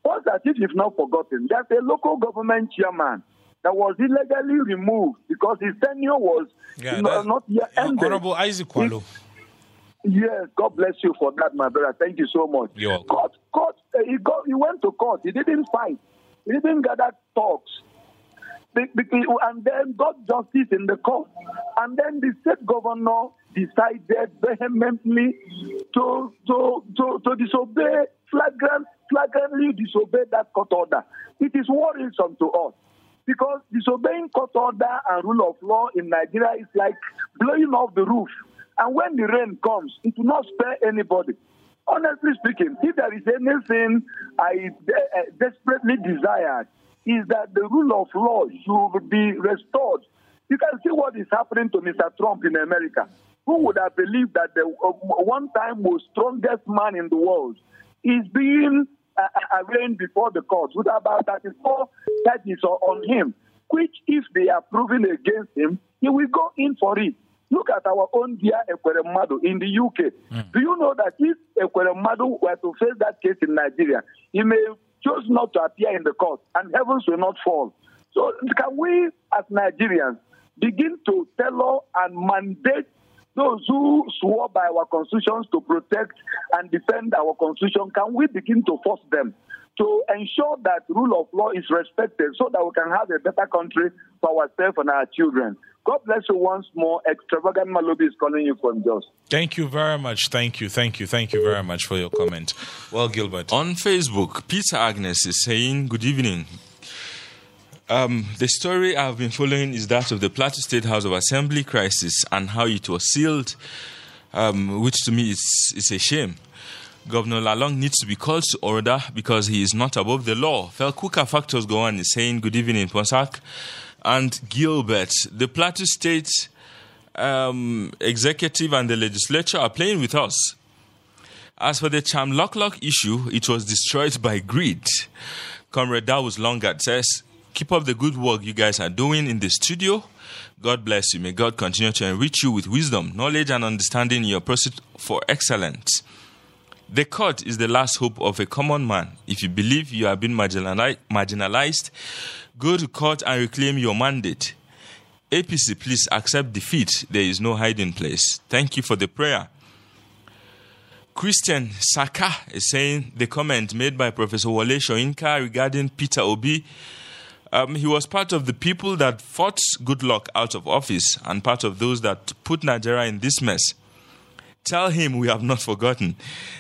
What's that if you've not forgotten? There's a local government chairman that was illegally removed because his tenure was Yeah, not, not yet ended. Honorable Isaac Kwalo. Yes, God bless you for that, my brother. Thank you so much. You're. Court, court, uh, he, got, he went to court. He didn't fight. He didn't gather talks. And then got justice in the court. And then the state governor decided vehemently to, to, to, to disobey, flagrant, flagrantly disobey that court order. It is worrisome to us. Because disobeying court order and rule of law in Nigeria is like blowing off the roof. And when the rain comes, it will not spare anybody. Honestly speaking, if there is anything I de- uh, desperately desire, is that the rule of law should be restored. You can see what is happening to Mr. Trump in America. Who would have believed that the uh, one time most strongest man in the world is being uh, arraigned before the court with about 34 charges on him, which, if they are proven against him, he will go in for it. Look at our own dear Ekweremadu in the UK. Mm. Do you know that if Ekweremadu were to face that case in Nigeria, he may choose not to appear in the court and heavens will not fall. So can we as Nigerians begin to tell and mandate those who swore by our constitutions to protect and defend our constitution, can we begin to force them to ensure that rule of law is respected so that we can have a better country for ourselves and our children? God bless you once more. Extravagant Malobi is calling you from Jos. Thank you very much. Thank you. Thank you. Thank you very much for your comment. Well, Gilbert. On Facebook, Peter Agnes is saying, Good evening. Um, the story I've been following is that of the Plateau State House of Assembly crisis and how it was sealed, um, which to me is, is a shame. Governor Lalong needs to be called to order because he is not above the law. Felkuka Factors go on is saying, Good evening, Ponsak and Gilbert. The Plateau State um, executive and the legislature are playing with us. As for the Cham Lock Lock issue, it was destroyed by greed. Comrade Dawes Longard says, Keep up the good work you guys are doing in the studio. God bless you. May God continue to enrich you with wisdom, knowledge, and understanding in your pursuit for excellence. The court is the last hope of a common man. If you believe you have been marginalized, go to court and reclaim your mandate. APC, please accept defeat. There is no hiding place. Thank you for the prayer. Christian Saka is saying the comment made by Professor Wole Soyinka regarding Peter Obi um, he was part of the people that fought Goodluck out of office and part of those that put Nigeria in this mess. Tell him we have not forgotten.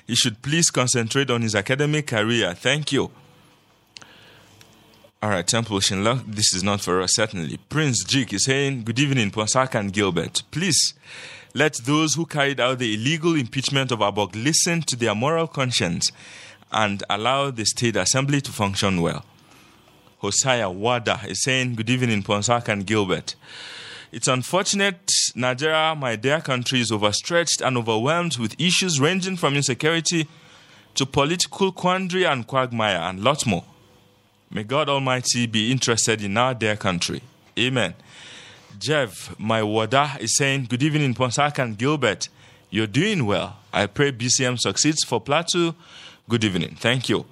He should please concentrate on his academic career. Thank you. All right, Temple Shinla, this is not for us, certainly. Prince Jik is saying, Good evening, Ponsaka and Gilbert. Please let those who carried out the illegal impeachment of Abok listen to their moral conscience and allow the state assembly to function well. Hosea Wada is saying, Good evening, Ponsak and Gilbert. It's unfortunate Nigeria, my dear country, is overstretched and overwhelmed with issues ranging from insecurity to political quandary and quagmire and lots more. May God Almighty be interested in our dear country. Amen. Jeff, my wada, is saying, Good evening, Ponsak and Gilbert. You're doing well. I pray BCM succeeds for Plateau. Good evening. Thank you.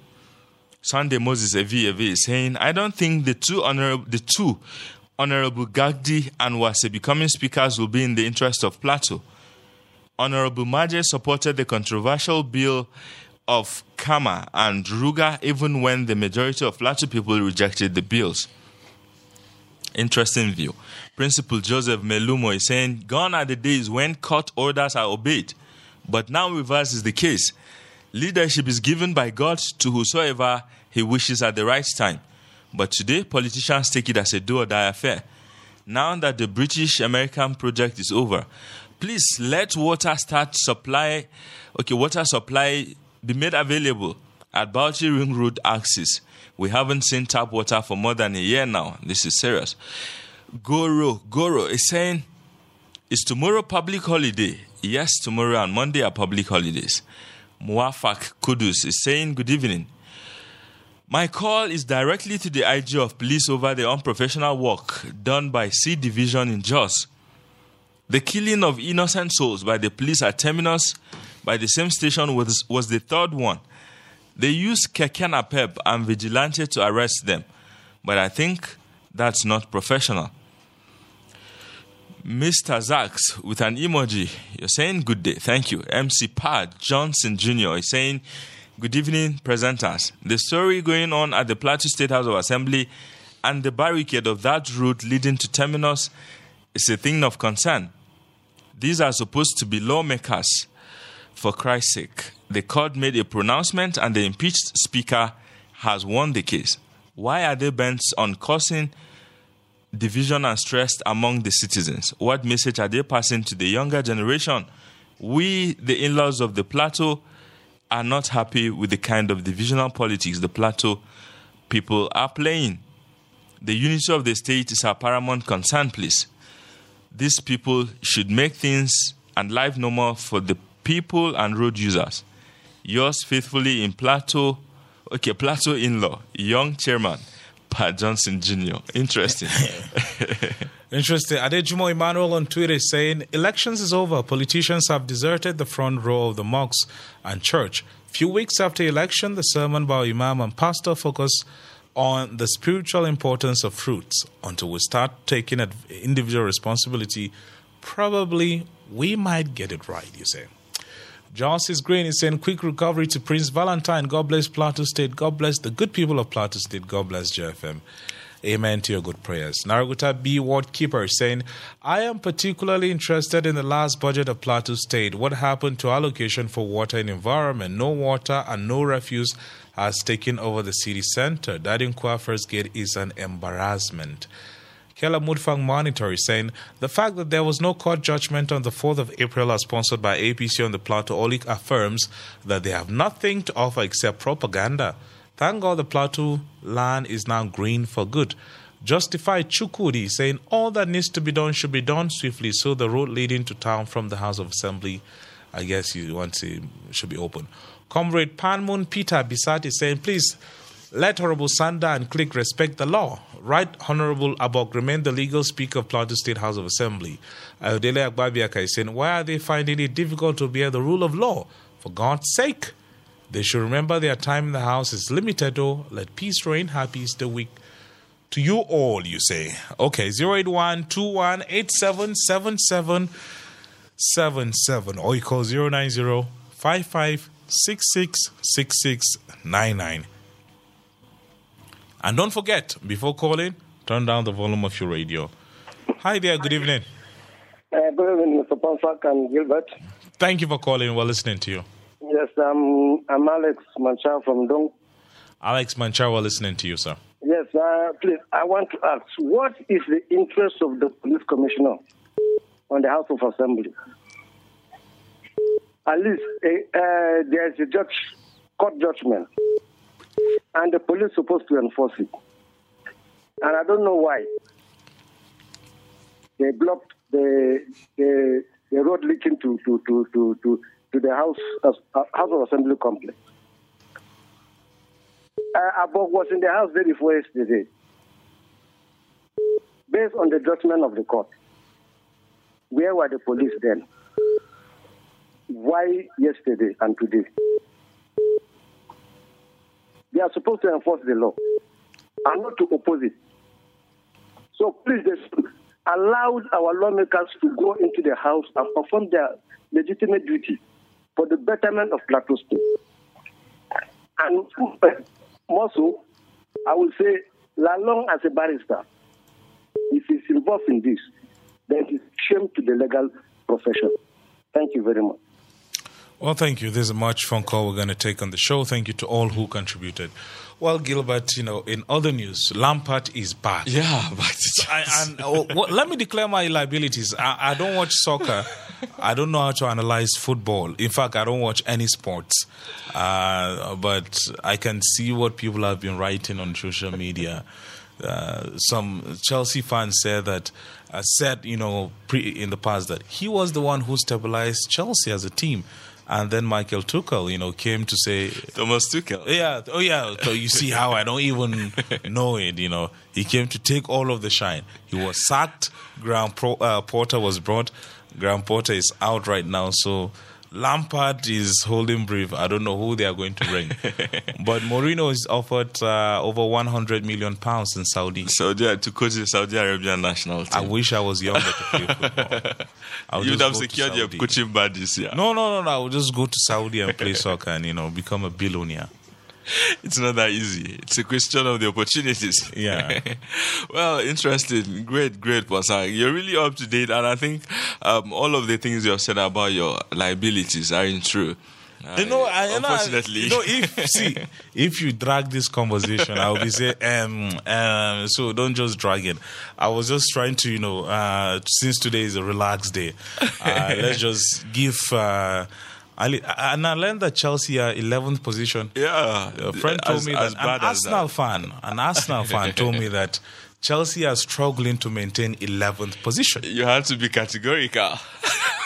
Sunday Moses Evi Evi is saying, I don't think the two honorable, the two Honorable Gagdi and Wase becoming speakers will be in the interest of Plateau. Honorable Maje supported the controversial bill of Kama and Ruga even when the majority of Plateau people rejected the bills. Interesting view. Principal Joseph Melumo is saying, Gone are the days when court orders are obeyed, but now reverse is the case. Leadership is given by God to whosoever he wishes at the right time. But today, politicians take it as a do or die affair. Now that the British American project is over, please let water start supply, okay, water supply be made available at Bauchi Ring Road axis. We haven't seen tap water for more than a year now. This is serious. Goro, Goro is saying, is tomorrow public holiday? Yes, tomorrow and Monday are public holidays. Muafak Kudus is saying, Good evening. My call is directly to the IG of police over the unprofessional work done by C Division in Jos. The killing of innocent souls by the police at Terminus by the same station was, was the third one. They used Kekena Pep and Vigilante to arrest them, but I think that's not professional. Mr. Zax with an emoji. You're saying good day. Thank you. MC Pad Johnson Jr. is saying good evening, presenters. The story going on at the Plateau State House of Assembly and the barricade of that route leading to Terminus is a thing of concern. These are supposed to be lawmakers, for Christ's sake. The court made a pronouncement and the impeached speaker has won the case. Why are they bent on causing division and stress among the citizens? What message are they passing to the younger generation? We, the in laws of the plateau, are not happy with the kind of divisional politics the plateau people are playing. The unity of the state is our paramount concern, please. These people should make things and life normal for the people and road users. Yours faithfully in Plateau, Okay, Plateau in-law, young chairman, Pat Johnson Jr. Interesting. [LAUGHS] Interesting. Adejumo Emmanuel on Twitter saying, Elections is over. Politicians have deserted the front row of the mosques and church. Few weeks after election, the sermon by Imam and Pastor focus on the spiritual importance of fruits. Until we start taking individual responsibility, probably we might get it right, you say. Justice Green is saying, quick recovery to Prince Valentine. God bless Plateau State. God bless the good people of Plateau State. God bless JFM. Amen to your good prayers. Naraguta B. Ward Keeper saying, I am particularly interested in the last budget of Plateau State. What happened to allocation for water and environment? No water and no refuse has taken over the city center. Kwa First Gate is an embarrassment. Kela Mutfwang Monitor is saying the fact that there was no court judgment on the 4th of April as sponsored by APC on the Plateau Olik affirms that they have nothing to offer except propaganda. Thank God the Plateau land is now green for good. Justified Chukudi saying all that needs to be done should be done swiftly so the road leading to town from the House of Assembly, I guess you want to should be open. Comrade Panmun Peter Bisat is saying, please let Honorable Sanda and Click respect the law. Right Honorable Abok remain the legal speaker of Plateau State House of Assembly. Agbabiaka is saying, why are they finding it difficult to bear the rule of law? For God's sake. They should remember their time in the house is limited, though. Let peace reign. Happy Easter week to you all, you say. Okay, 081 7777 or you call 090 55666699. And don't forget, before calling, turn down the volume of your radio. Hi there, good evening. Uh, good evening, Mr. Ponsak and Gilbert. Thank you for calling. We're listening to you. Yes, um, I'm Alex Mancha from Dong. Alex Mancha, we're listening to you, sir. Yes, uh, please, I want to ask, what is the interest of the police commissioner on the House of Assembly? At least uh, uh, there's a judge, court judgment, and the police supposed to enforce it. And I don't know why they blocked the the, the road leading to to to to to, to the house uh, House of Assembly complex. Uh, Abok was in the house day before yesterday, based on the judgment of the court. Where were the police then? Why yesterday and today? They are supposed to enforce the law and not to oppose it. So please, allow our lawmakers to go into the house and perform their legitimate duty for the betterment of Plateau State. And more so, I will say, as long as a barrister, if he's involved in this, then it's shame to the legal profession. Thank you very much. Well, thank you. There's a much phone call we're going to take on the show. Thank you to all who contributed. Well, Gilbert, you know, in other news, Lampard is back. Yeah, [LAUGHS] back I, and uh, well, let me declare my liabilities. I, I don't watch soccer. I don't know how to analyze football. In fact, I don't watch any sports. Uh, but I can see what people have been writing on social media. Uh, some Chelsea fans said that uh, said you know pre, in the past that he was the one who stabilized Chelsea as a team. And then Michael Tuchel, you know, came to say Thomas Tuchel. Yeah, oh yeah. So you see how I don't even [LAUGHS] know it. You know, he came to take all of the shine. He was sacked. Graham Pro, uh, Porter was brought. Graham Potter is out right now. So Lampard is holding brief. I don't know who they are going to bring, [LAUGHS] but Mourinho is offered uh, over 100 million pounds in Saudi. Saudi to coach the Saudi Arabian national team. I wish I was younger to play football. [LAUGHS] I would You'd have secured your coaching badges, yeah. No, no, no, no. I would just go to Saudi and play [LAUGHS] soccer and you know become a billionaire. [LAUGHS] It's not that easy. It's a question of the opportunities. Yeah. [LAUGHS] well, interesting. Great, great, Pasang. You're really up to date, and I think um, all of the things you have said about your liabilities aren't true. Uh, You know, I, know, I- unfortunately, you know, if [LAUGHS] see, if you drag this conversation, I will be saying, um, um, so don't just drag it. I was just trying to, you know, uh, since today is a relaxed day, uh, let's just give. Uh, I, li- and I learned that Chelsea are 11th position. Yeah, a friend told as- me that an Arsenal that. fan, an Arsenal fan told me that Chelsea are struggling to maintain 11th position. you had to be categorical.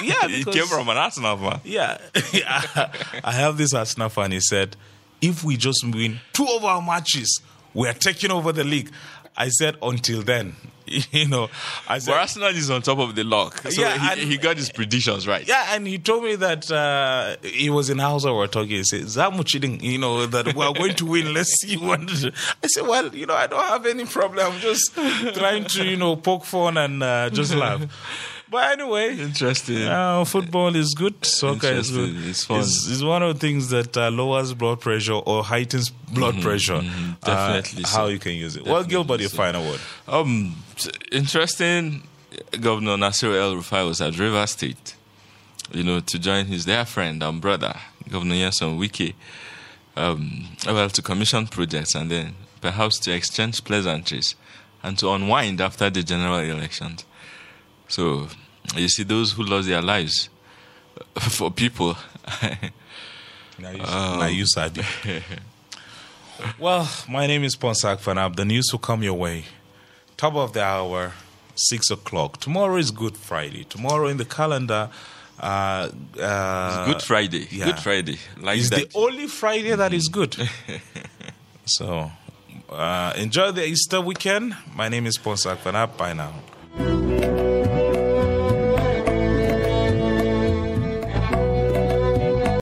Yeah, [LAUGHS] it because- came from an Arsenal fan. Yeah, [LAUGHS] I have this Arsenal fan. He said, if we just win two of our matches, we are taking over the league. I said, until then, [LAUGHS] you know, I said, But Arsenal is on top of the lock. So Yeah, he, he got his predictions right. yeah, and he told me that uh, he was in house we were talking. He said, Zamu cheating, you know, that we are going to win. [LAUGHS] Let's see what. [LAUGHS] I said, well, you know, I don't have any problem. I'm just trying to, you know, poke fun and uh, just laugh. But anyway, interesting. Uh, football is good. Soccer is good. It's fun. It's, it's one of the things that uh, lowers blood pressure or heightens blood Mhm, pressure. mhm, Uh, definitely so. how you can use it. Well, Gilbert, your so. final word. Um, interesting. Governor Nasir El Rufai was at River State, you know, to join his dear friend and brother, Governor Nyesom Wike, um, well, to commission projects and then perhaps to exchange pleasantries and to unwind after the general elections. So, you see, those who lost their lives [LAUGHS] for people. [LAUGHS] Now you, Um, now you Sabi. well, my name is Ponsak Fanap. The news will come your way. Top of the hour, 6 o'clock. Tomorrow is Good Friday. Tomorrow in the calendar, uh, uh, Good Friday. yeah. Good Friday. Like is that. the only Friday that is good. [LAUGHS] so, uh, enjoy the Easter weekend. My name is Ponsak Fanap. Bye now.